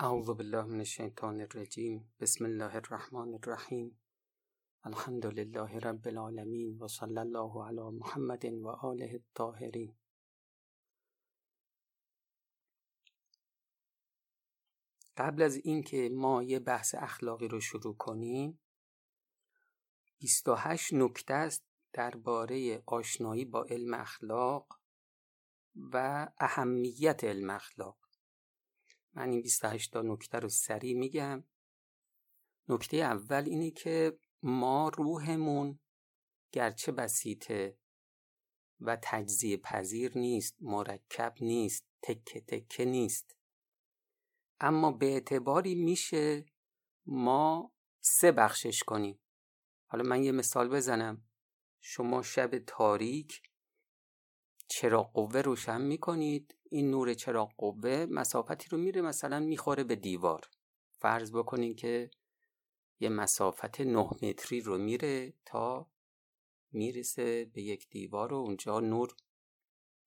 اعوذ بالله من الشیطان الرجیم. بسم الله الرحمن الرحیم. الحمد لله رب العالمین و صلی الله علی محمد و آله الطاهرین. قبل از اینکه ما یه بحث اخلاقی رو شروع کنیم 28 نکته است درباره آشنایی با علم اخلاق و اهمیت علم اخلاق. من این 28 تا نکته رو سریع میگم. نکته اول اینه که ما روحمون گرچه بسیطه و تجزیه پذیر نیست مرکب نیست تکه تکه نیست. اما به اعتباری میشه ما سه بخشش کنیم. حالا من یه مثال بزنم. شما شب تاریک چراغ قوه روشن می‌کنید؟ این نور چراغ قوه مسافتی رو میره مثلا می‌خوره به دیوار. فرض بکنید که یه مسافت نه متری رو میره تا می‌رسه به یک دیوار و اونجا نور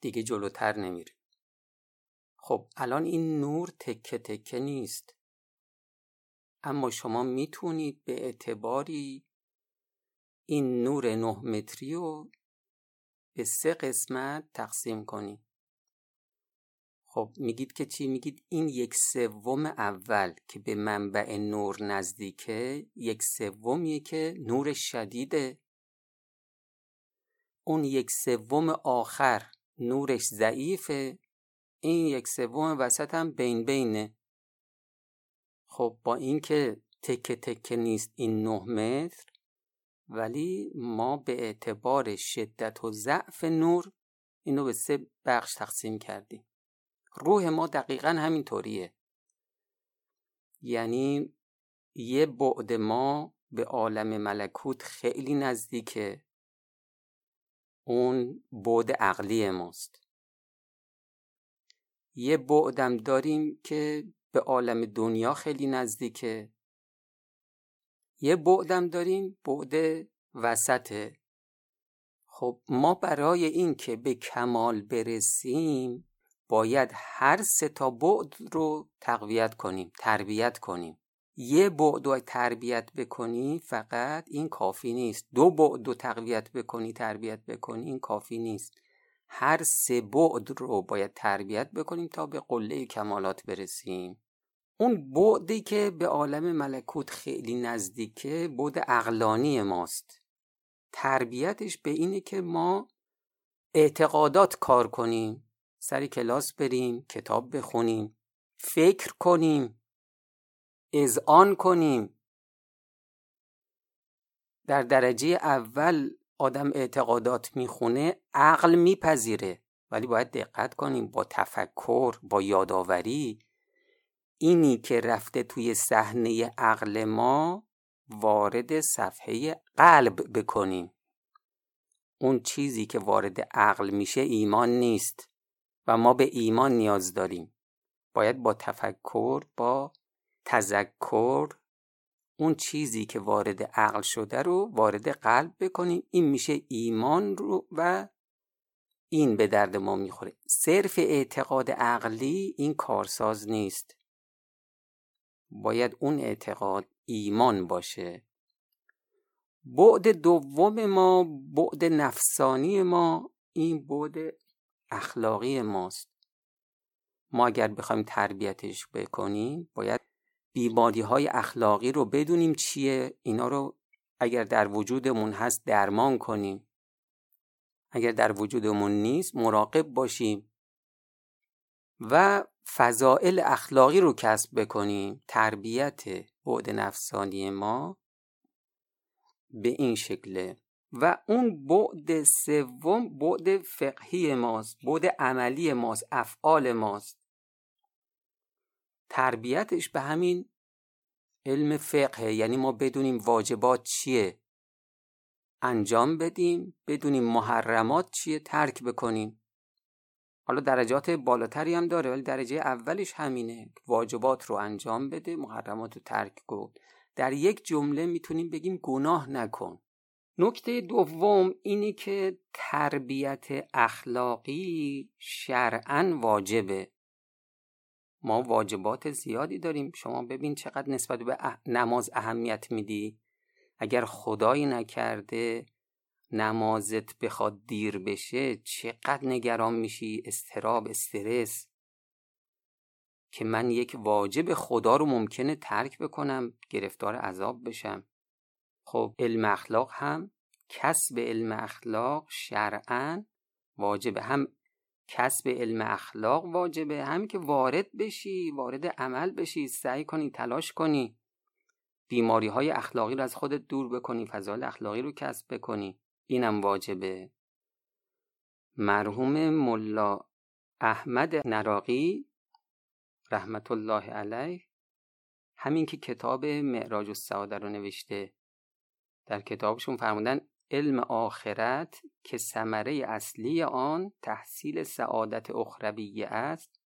دیگه جلوتر نمیره. خب الان این نور تکه تکه نیست. اما شما می‌تونید به اعتباری این نور نه متری رو به سه قسمت تقسیم کنید خب میگید که چی؟ میگید این یک سوم اول که به منبع نور نزدیکه یک سومیه که نور شدیده. اون یک سوم آخر نورش ضعیفه. این یک سوم وسط هم بین بینه. خب با اینکه تکه تکه نیست این نه متر ولی ما به اعتبار شدت و ضعف نور اینو به سه بخش تقسیم کردیم. روح ما دقیقا همینطوریه. یعنی یه بعد ما به عالم ملکوت خیلی نزدیکه. اون بعد عقلی ماست. یه بعدم داریم که به عالم دنیا خیلی نزدیکه. یه بعدم داریم بعد وسطه. خب ما برای اینکه به کمال برسیم باید هر سه تا بعد رو تقویت کنیم تربیت کنیم. یه بعد رو تربیت بکنی فقط این کافی نیست. دو بعد رو تقویت بکنی تربیت بکنی این کافی نیست. هر سه بعد رو باید تربیت بکنیم تا به قله کمالات برسیم. اون بعدی که به عالم ملکوت خیلی نزدیکه بعد اقلانی ماست. تربیتش به اینه که ما اعتقادات کار کنیم سری کلاس بریم کتاب بخونیم فکر کنیم اذعان کنیم. در درجه اول آدم اعتقادات می‌خونه عقل میپذیره. ولی باید دقت کنیم با تفکر با یادآوری اینی که رفته توی صحنه عقل ما وارد صفحه قلب بکنیم. اون چیزی که وارد عقل میشه ایمان نیست و ما به ایمان نیاز داریم. باید با تفکر با تذکر اون چیزی که وارد عقل شده رو وارد قلب بکنیم. این میشه ایمان رو و این به درد ما می‌خوره. صرف اعتقاد عقلی این کارساز نیست. باید اون اعتقاد ایمان باشه. بعد دوم ما بعد نفسانی ما این بعد اخلاقی ماست. ما اگر بخوایم تربیتش بکنیم باید بیماری های اخلاقی رو بدونیم چیه. اینا رو اگر در وجودمون هست درمان کنیم. اگر در وجودمون نیست مراقب باشیم. و فضائل اخلاقی رو کسب بکنیم تربیت بعد نفسانی ما به این شکله. و اون بعد سوم بعد فقهی ماست بعد عملی ماست افعال ماست. تربیتش به همین علم فقه یعنی ما بدونیم واجبات چیه. انجام بدیم بدونیم محرمات چیه ترک بکنیم. حالا درجات بالاتری هم داره ولی درجه اولش همینه. واجبات رو انجام بده محرمات رو ترک کن در یک جمله می‌تونیم بگیم گناه نکن. نکته دوم اینه که تربیت اخلاقی شرعا واجبه. ما واجبات زیادی داریم. شما ببین چقدر نسبت به نماز اهمیت میدی. اگر خدایی نکرده نمازت بخواد دیر بشه چقدر نگران میشی؟ استراب استرس. که من یک واجب خدا رو ممکنه ترک بکنم گرفتار عذاب بشم. خب علم اخلاق هم کسب علم اخلاق شرعا واجبه. هم کسب علم اخلاق واجبه هم که وارد بشی وارد عمل بشی سعی کنی تلاش کنی. بیماری های اخلاقی رو از خودت دور بکنی فضایل اخلاقی رو کسب بکنی. اینم واجبه. مرحوم ملا احمد نراقی رحمت الله علیه همین که کتاب معراج السعاده رو نوشته. در کتابشون فرمودن علم آخرت که ثمره اصلی آن تحصیل سعادت اخرویه است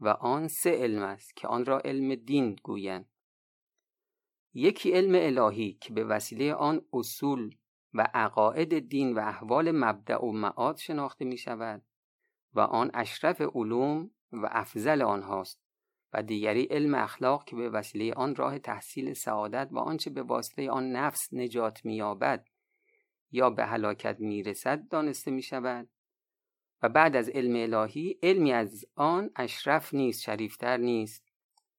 و آن سه علم است که آن را علم دین گویند. یکی علم الهی که به وسیله آن اصول و عقاعد دین و احوال مبدع و معاد شناخته می شود و آن اشرف علوم و افضل آنهاست و دیگری علم اخلاق که به وسیله آن راه تحصیل سعادت و آنچه به واسطه آن نفس نجات مییابد یا به هلاکت می‌رسد دانسته می شود و بعد از علم الهی علمی از آن اشرف نیست شریفتر نیست.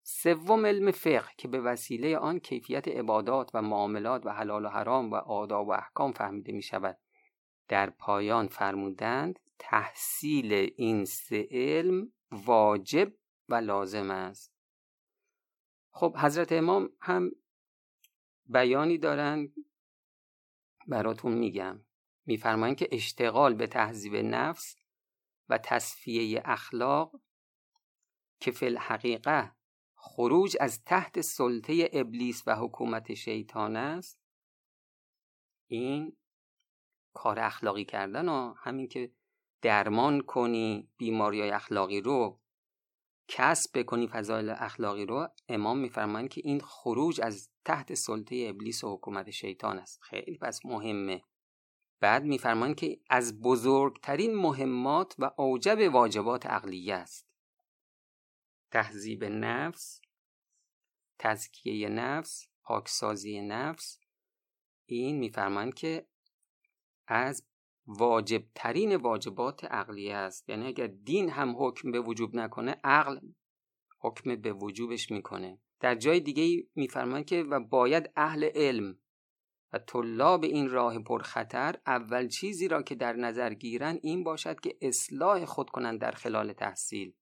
سوم علم فقه که به وسیله آن کیفیت عبادات و معاملات و حلال و حرام و آداب و احکام فهمیده می شود در پایان فرمودند تحصیل این سه علم واجب و لازم است. خب حضرت امام هم بیانی دارند براتون میگم. میفرمایند که اشتغال به تهذیب نفس و تصفیه اخلاق که فی الحقیقه خروج از تحت سلطه ابلیس و حکومت شیطان است. این کار اخلاقی کردن و همین که درمان کنی بیماری اخلاقی رو کسب بکنی فضایل اخلاقی رو امام میفرمایند که این خروج از تحت سلطه ابلیس و حکومت شیطان است. خیلی پس مهمه. بعد میفرمایند که از بزرگترین مهمات و اوجب واجبات عقلیه است. تهذیب نفس تزکیه نفس پاکسازی نفس. این میفرمایند که از واجب ترین واجبات عقلیه است. یعنی اگر دین هم حکم به وجوب نکنه عقل حکم به وجوبش می‌کنه. در جای دیگه میفرمایند که و باید اهل علم و طلاب این راه پرخطر اول چیزی را که در نظر گیرند این باشد که اصلاح خود کنند در خلال تحصیل.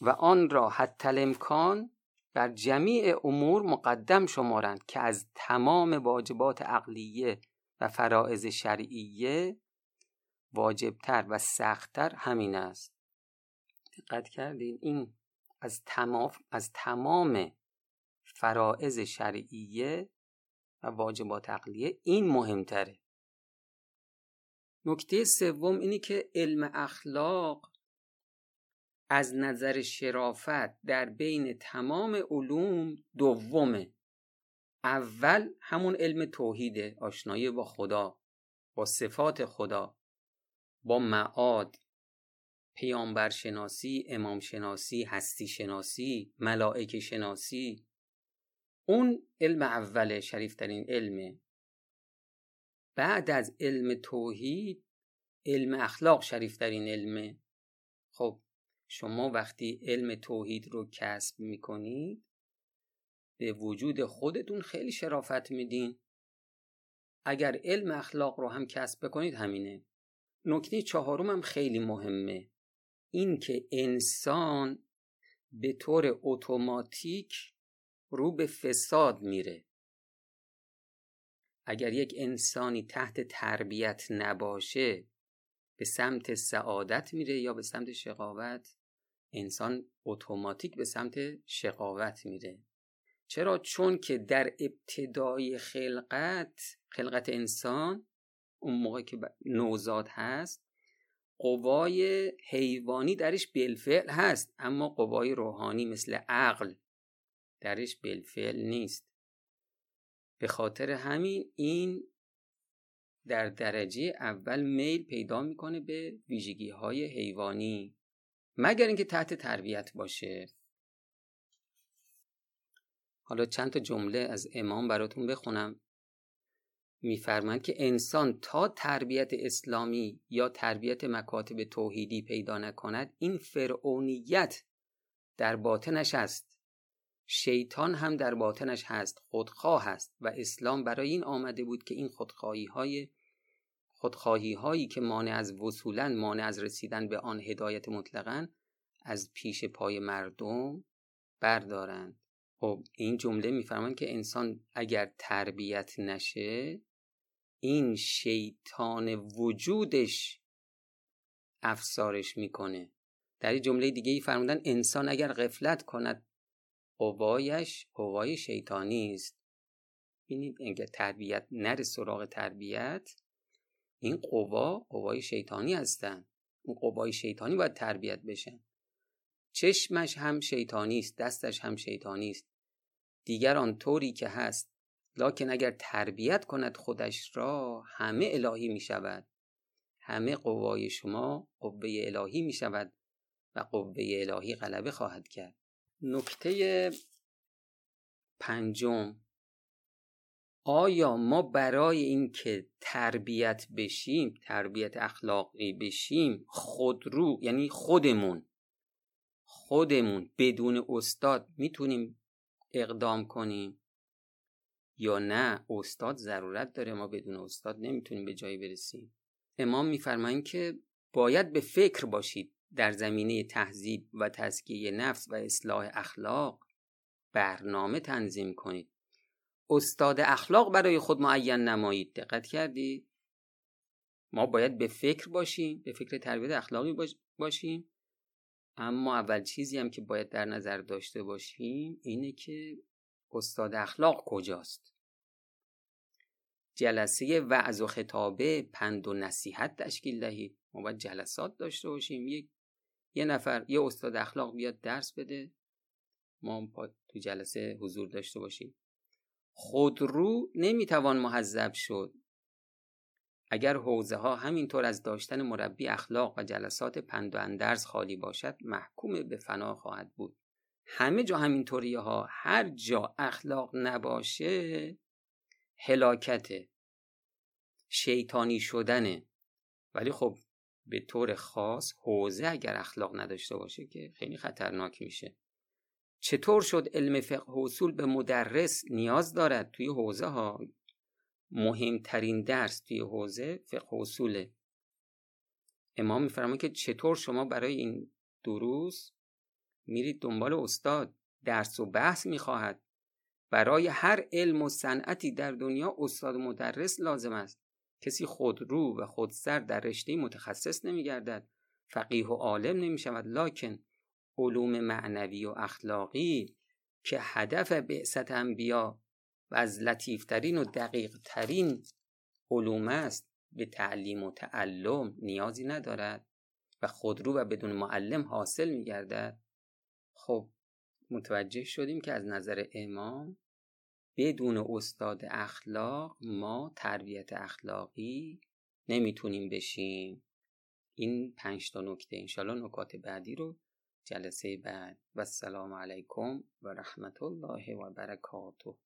و آن را حتی امکان بر جمیع امور مقدم شمارند که از تمام واجبات عقلیه و فرائض شرعیه واجبتر و سختتر همین است. دقت کردین این از تمام از تمام فرائض شرعیه و واجبات عقلیه این مهمتره. نکته سوم اینی که علم اخلاق از نظر شرافت در بین تمام علوم دومه. اول همون علم توحیده آشنایی با خدا با صفات خدا با معاد پیامبر شناسی امام شناسی هستی شناسی ملائکه شناسی اون علم اول شریفترین علمه. بعد از علم توحید علم اخلاق شریفترین علمه. شما وقتی علم توحید رو کسب می‌کنید به وجود خودتون خیلی شرافت میدین. اگر علم اخلاق رو هم کسب بکنید همینه. نکته چهارم هم خیلی مهمه. این که انسان به طور اتوماتیک رو به فساد میره. اگر یک انسانی تحت تربیت نباشه به سمت سعادت میره یا به سمت شقاوت؟ انسان اتوماتیک به سمت شقاوت میره. چرا؟ چون که در ابتدای خلقت خلقت انسان اون موقع که نوزاد هست قوای حیوانی درش بالفعل هست اما قوای روحانی مثل عقل درش بالفعل نیست. به خاطر همین این در درجه اول میل پیدا می‌کنه به ویژگی های حیوانی. مگر اینکه تحت تربیت باشه. حالا چند تا جمله از امام براتون بخونم. میفرمایند که انسان تا تربیت اسلامی یا تربیت مکاتب توحیدی پیدا نکند این فرعونیت در باطنش است. شیطان هم در باطنش هست خودخواه هست و اسلام برای این آمده بود که این خودخواهی های خودخواهی هایی که مانع از وصولن مانع از رسیدن به آن هدایت مطلقا از پیش پای مردم بردارند. خب این جمله میفرمایند که انسان اگر تربیت نشه این شیطان وجودش افسارش می‌کنه. در این جمله دیگه ای فرمودن انسان اگر غفلت کند قوایش قوای شیطانی است. ببینید اگر تربیت نره سراغ تربیت این قوا قوای شیطانی هستن. اون قوای شیطانی باید تربیت بشن چشمش هم شیطانی است دستش هم شیطانی است. دیگر آن طوری که هست لکن اگر تربیت کند خودش را همه الهی می شود همه قوای شما قوه الهی می شود و قوه الهی غلبه خواهد کرد. نکته پنجم آیا ما برای اینکه تربیت بشیم تربیت اخلاقی بشیم خودرو یعنی خودمون خودمون بدون استاد می‌تونیم اقدام کنیم؟ یا نه استاد ضرورت داره ما بدون استاد نمی‌تونیم به جایی برسیم. امام میفرمایند که باید به فکر باشید. در زمینه تهذیب و تزکیه نفس و اصلاح اخلاق برنامه تنظیم کنید. استاد اخلاق برای خود معین نمایید. دقت کردید؟ ما باید به فکر باشیم به فکر تربیت اخلاقی باشیم. اما اول چیزی هم که باید در نظر داشته باشیم اینه که استاد اخلاق کجاست. جلسه وعظ و خطابه پند و نصیحت تشکیل دهید. ما باید جلسات داشته باشیم. یک یه نفر یه استاد اخلاق بیاد درس بده. ما تو جلسه حضور داشته باشیم. خودرو نمی‌توان محذب شد. اگر حوزه ها همینطور از داشتن مربی اخلاق و جلسات پند و اندرز خالی باشد محکوم به فنا خواهد بود. همه جا همینطوری ها هر جا اخلاق نباشه هلاکته. شیطانی شدنه. ولی خب به طور خاص حوزه اگر اخلاق نداشته باشه که خیلی خطرناک میشه. چطور شد علم فقه حصول به مدرس نیاز دارد توی حوزه ها مهمترین درس توی حوزه فقه اصوله. امام میفرماید که چطور شما برای این دروس میرید دنبال استاد؟ درس و بحث می‌خواهد. برای هر علم و صنعتی در دنیا استاد و مدرس لازم است. کسی خودرو و خودسر در رشته متخصص نمیگردد. فقیه و عالم نمی شود لکن علوم معنوی و اخلاقی که هدف بعثت انبیا و از لطیفترین و دقیق ترین علوم است به تعلیم و تعلم نیازی ندارد و خودرو و بدون معلم حاصل می گردد خب متوجه شدیم که از نظر امام بدون استاد اخلاق ما تربیت اخلاقی نمی‌تونیم بشیم. این پنج تا نکته انشالله نکات بعدی رو جلسه بعد. والسلام عليكم ورحمة الله وبركاته